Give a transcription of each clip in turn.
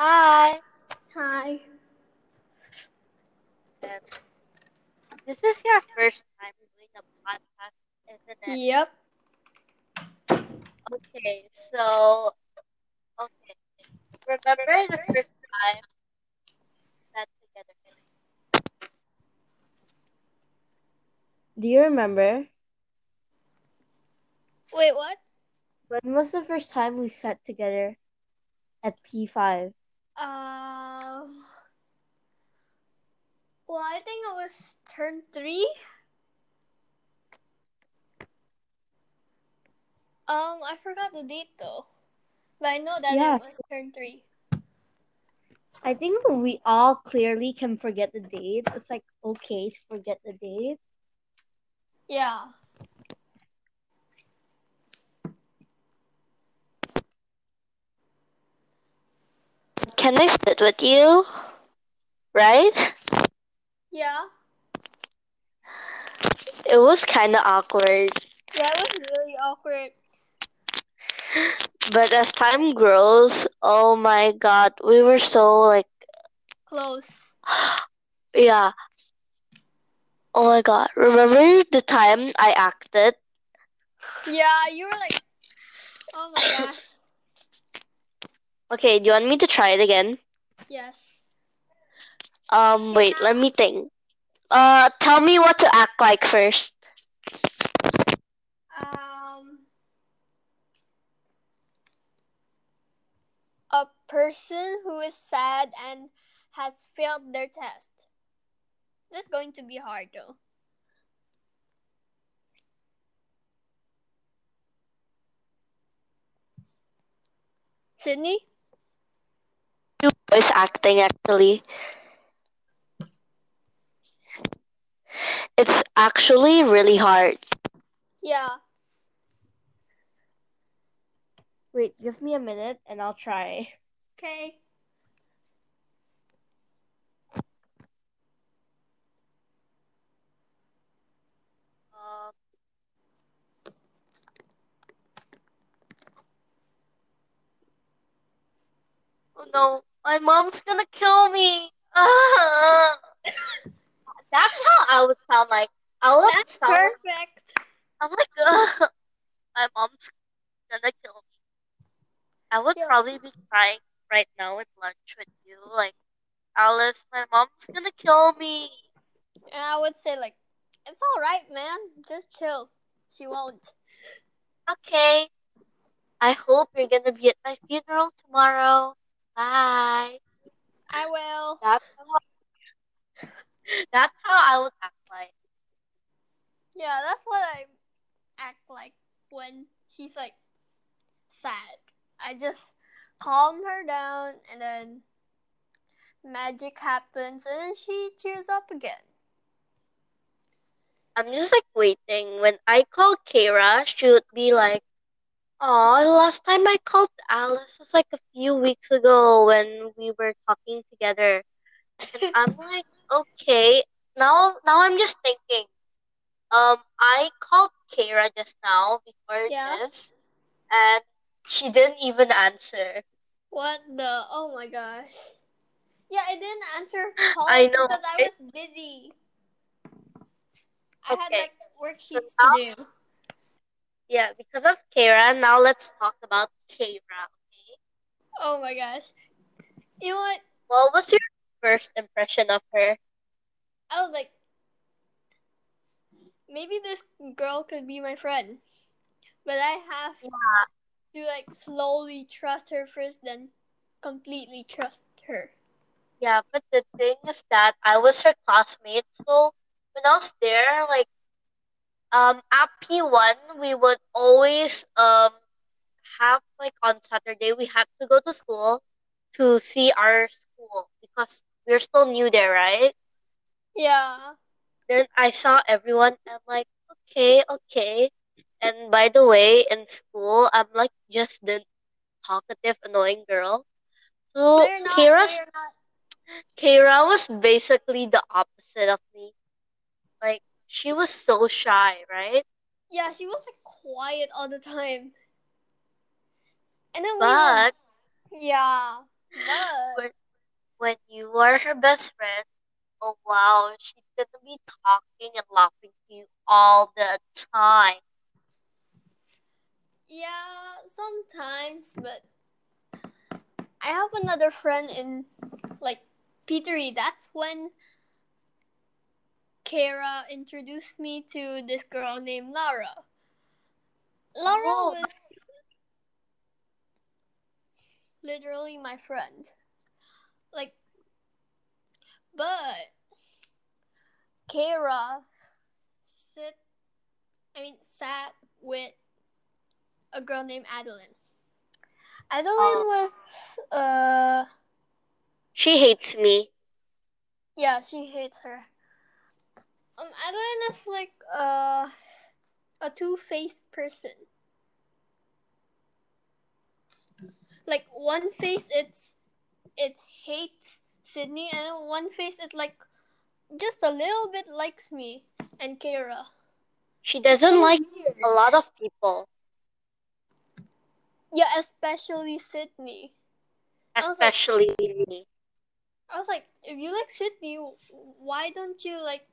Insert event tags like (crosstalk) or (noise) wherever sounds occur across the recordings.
Hi. Hi. This is your first time doing a podcast, isn't it? Yep. Okay, so okay. Remember the first time we sat together? Do you remember? Wait, what? When was the first time we sat together at P5? Uh, well, I think it was turn three. Um, I forgot the date though, but I know that Yeah. it was turn three. I think we all clearly can forget the date. It's like okay to forget the date. Yeah. Can I sit with you? Right? Yeah. It was kind of awkward. Yeah, it was really awkward. But as time grows, oh my god, we were so like, Close. (gasps) yeah. Oh my god, remember the time I acted? Yeah, you were like, oh my (laughs) gosh. Okay, do you want me to try it again? Yes. Um, wait, let me think. Uh, tell me what to act like first. Um, a person who is sad and has failed their test. This is going to be hard though. Sydney? You voice acting actually. It's actually really hard. Yeah. Wait, give me a minute and I'll try. Okay. Um, oh no, my mom's gonna kill me. (laughs) That's how I would sound like. I would That's sound. perfect. I'm like, "Ugh, (laughs) my mom's gonna kill me. I would Yeah. probably be crying right now at lunch with you, like, Alice, my mom's gonna kill me. And I would say like, it's all right, man. Just chill. She won't. Okay. I hope you're gonna be at my funeral tomorrow. Bye. I will. That's how, that's how I would act like. Yeah, that's what I act like when she's like sad. I just calm her down and then magic happens and then she cheers up again. I'm just like waiting. When I call Kara, she would be like, Oh, the last time I called Alice was like a few weeks ago when we were talking together. And (laughs) I'm like, okay. Now now I'm just thinking. Um, I called Kara just now before Yeah. this, and she didn't even answer. What the? Oh my gosh. Yeah, I didn't answer (gasps) calls I know, because I right? was busy. I had Okay. like worksheets to do. Yeah, because of Kara. Now let's talk about Kara. Okay. Oh my gosh. You know what? What was your first impression of her? I was like, maybe this girl could be my friend. But I have Yeah. to like slowly trust her first, then completely trust her. Yeah, but the thing is that I was her classmate, so when I was there, like, um, at P1, we would always um have like on Saturday we had to go to school to see our school because we're still new there, right? Yeah. Then I saw everyone and I'm like, okay, okay. And by the way, in school, I'm like just the talkative, annoying girl. So No, Kira's. Kara was basically the opposite of me. She was so shy, right? Yeah, she was like quiet all the time. And then we But would, yeah. (gasps) But when, when you are her best friend, oh wow, she's gonna be talking and laughing to you all the time. yeah, sometimes, but I have another friend in like Petery. That's when Kara introduced me to this girl named Lara. Lara Oh. was literally my friend. Like, but Kara sit, I mean, sat with a girl named Adeline. Adeline was, uh, She hates me. yeah, she hates her. Um, Adeline is like, uh, a two-faced person. Like one face, it's it hates Sydney, and one face, it like just a little bit likes me and Kara. She doesn't So like weird. a lot of people, Yeah, especially Sydney. I like- especially me. I was like, if you like Sydney, why don't you like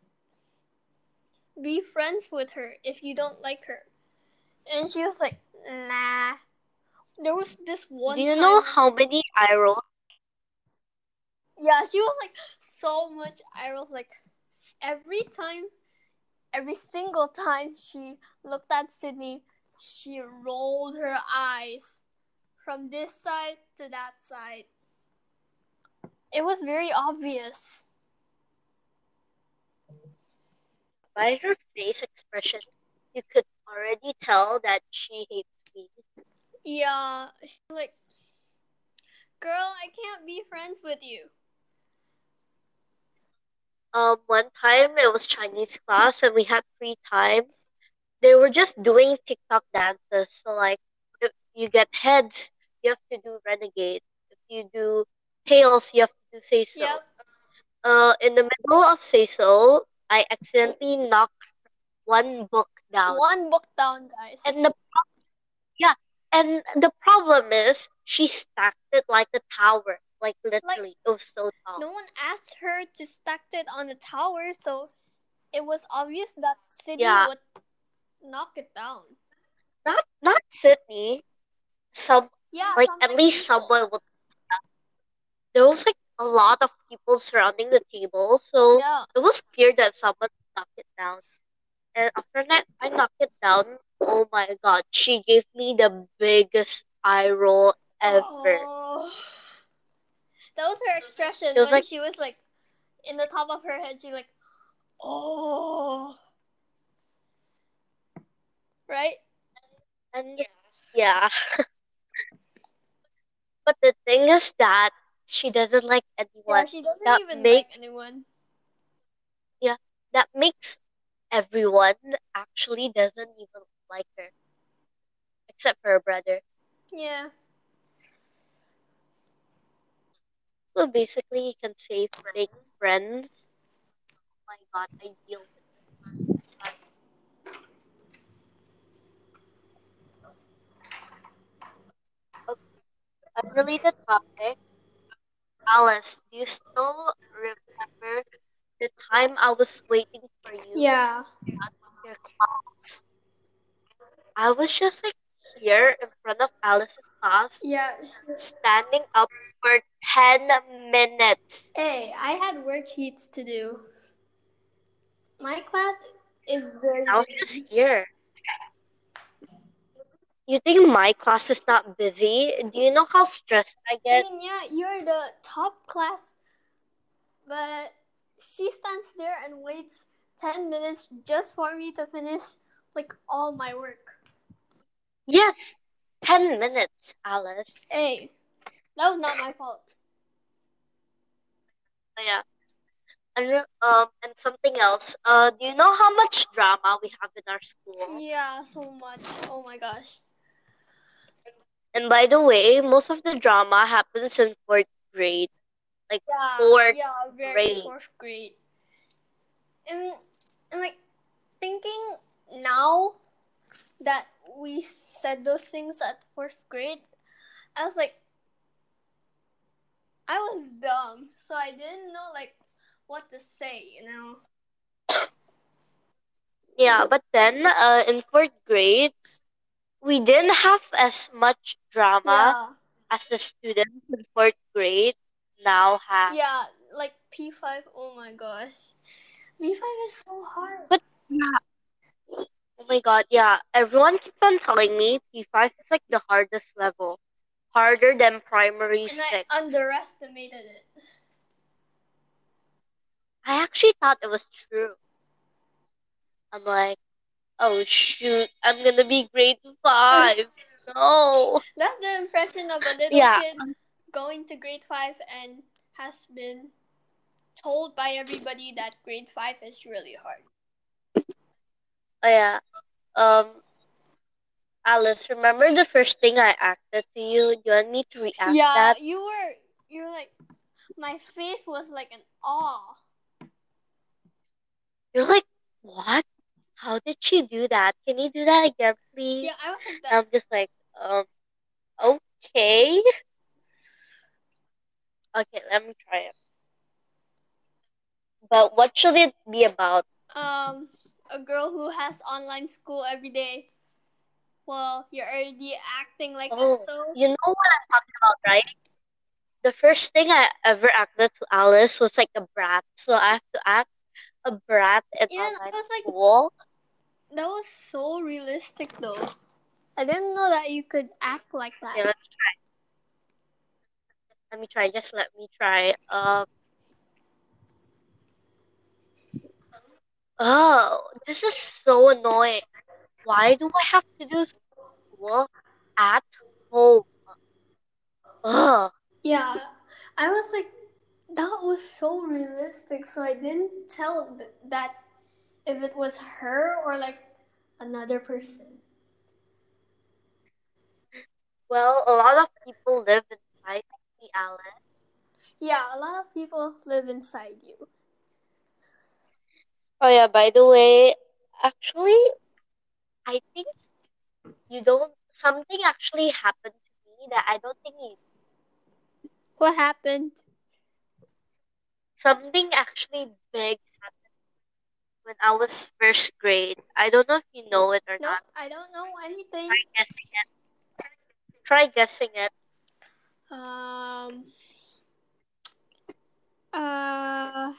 be friends with her if you don't like her? And she was like, nah. There was this one. Do you know how many I rolled? Yeah, she was like so much. I was like, every time, every single time she looked at Sydney, she rolled her eyes from this side to that side. It was very obvious. By her face expression, you could already tell that she hates me. Yeah, she was like, girl, I can't be friends with you. Um, one time it was Chinese class and we had free time. They were just doing TikTok dances. So like, if you get heads, you have to do renegade. If you do tails, you have to do say so. Yep. Uh, in the middle of say so, I accidentally knocked one book down. One book down, guys. And the yeah, and the problem is she stacked it like a tower. Like literally, it was so tall. No one asked her to stack it on the tower, so it was obvious that Sydney Yeah. would knock it down. Not not Sydney. Some Yeah, like at least people. someone would. There was like a lot of people surrounding the table, so Yeah. it was clear that someone knocked it down. And after that, I knocked it down. Oh my god, she gave me the biggest eye roll ever. Oh. That was her expression It was when like- she was like in the top of her head. She like, oh, right? And yeah. (laughs) but the thing is that she doesn't like anyone. Yeah, she doesn't that even make- like anyone. Yeah, that makes everyone actually doesn't even like her. Except for her brother. Yeah. So basically, you can say fake friends. Oh my god, I deal with it. Okay, unrelated topic. Alice, do you still remember the time I was waiting for you Yeah. your class? I was just like here in front of Alice's class, Yeah. standing up for 10 minutes. Hey, I had worksheets to do. My class is very I was just here. You think my class is not busy? Do you know how stressed I I get? mean, yeah, you're the top class, but she stands there and waits 10 minutes just for me to finish like all my work. Yes, 10 minutes, Alice. Hey, that was not my fault. Oh, yeah. And um and something else. Uh, do you know how much drama we have in our school? Yeah, so much. Oh my gosh. And by the way, most of the drama happens in fourth grade. Yeah, Fourth yeah, very grade. fourth grade. And and like thinking now that we said those things at fourth grade, I was like, I was dumb, so I didn't know like what to say, you know. Yeah, but then uh, in fourth grade, we didn't have as much drama Yeah. as the students in fourth grade now have. Yeah, like P five. Oh my gosh, P five is so hard. But yeah. Oh my god, yeah. Everyone keeps on telling me P5 is like the hardest level. Harder than primary and six. I underestimated it. I actually thought it was true. I'm like, oh shoot, I'm gonna be grade five. (laughs) no. That's the impression of a little Yeah. kid going to grade five and has been told by everybody that grade five is really hard. Oh yeah. Um Alice, remember the first thing I acted to you? You want me to react yeah, that? you were you were like my face was like an awe. You're like, what? How did she do that? Can you do that again, please? Yeah, I was like that. I'm just like, um, okay. Okay, let me try it. But what should it be about? Um, a girl who has online school every day. Well, you're already acting like Oh, that, so you know what I'm talking about, right? The first thing I ever acted to Alice was like a brat. So I have to act a brat in Yeah, online like- school. That was so realistic, though. I didn't know that you could act like that. Okay, let me try. Let me try. Just let me try. Um. Oh, this is so annoying. Why do I have to do school at home? Ugh. Yeah, I was like, that was so realistic. So I didn't tell th- that if it was her or like another person. Well, a lot of people live inside me, Alice. Yeah, a lot of people live inside you. Oh yeah, by the way, actually, I think you don't. Something actually happened to me that I don't think you. What happened? Something actually big when I was first grade. I don't know if you know it or No, not. I don't know anything. Try guessing it. Try guessing it. Um. Uh.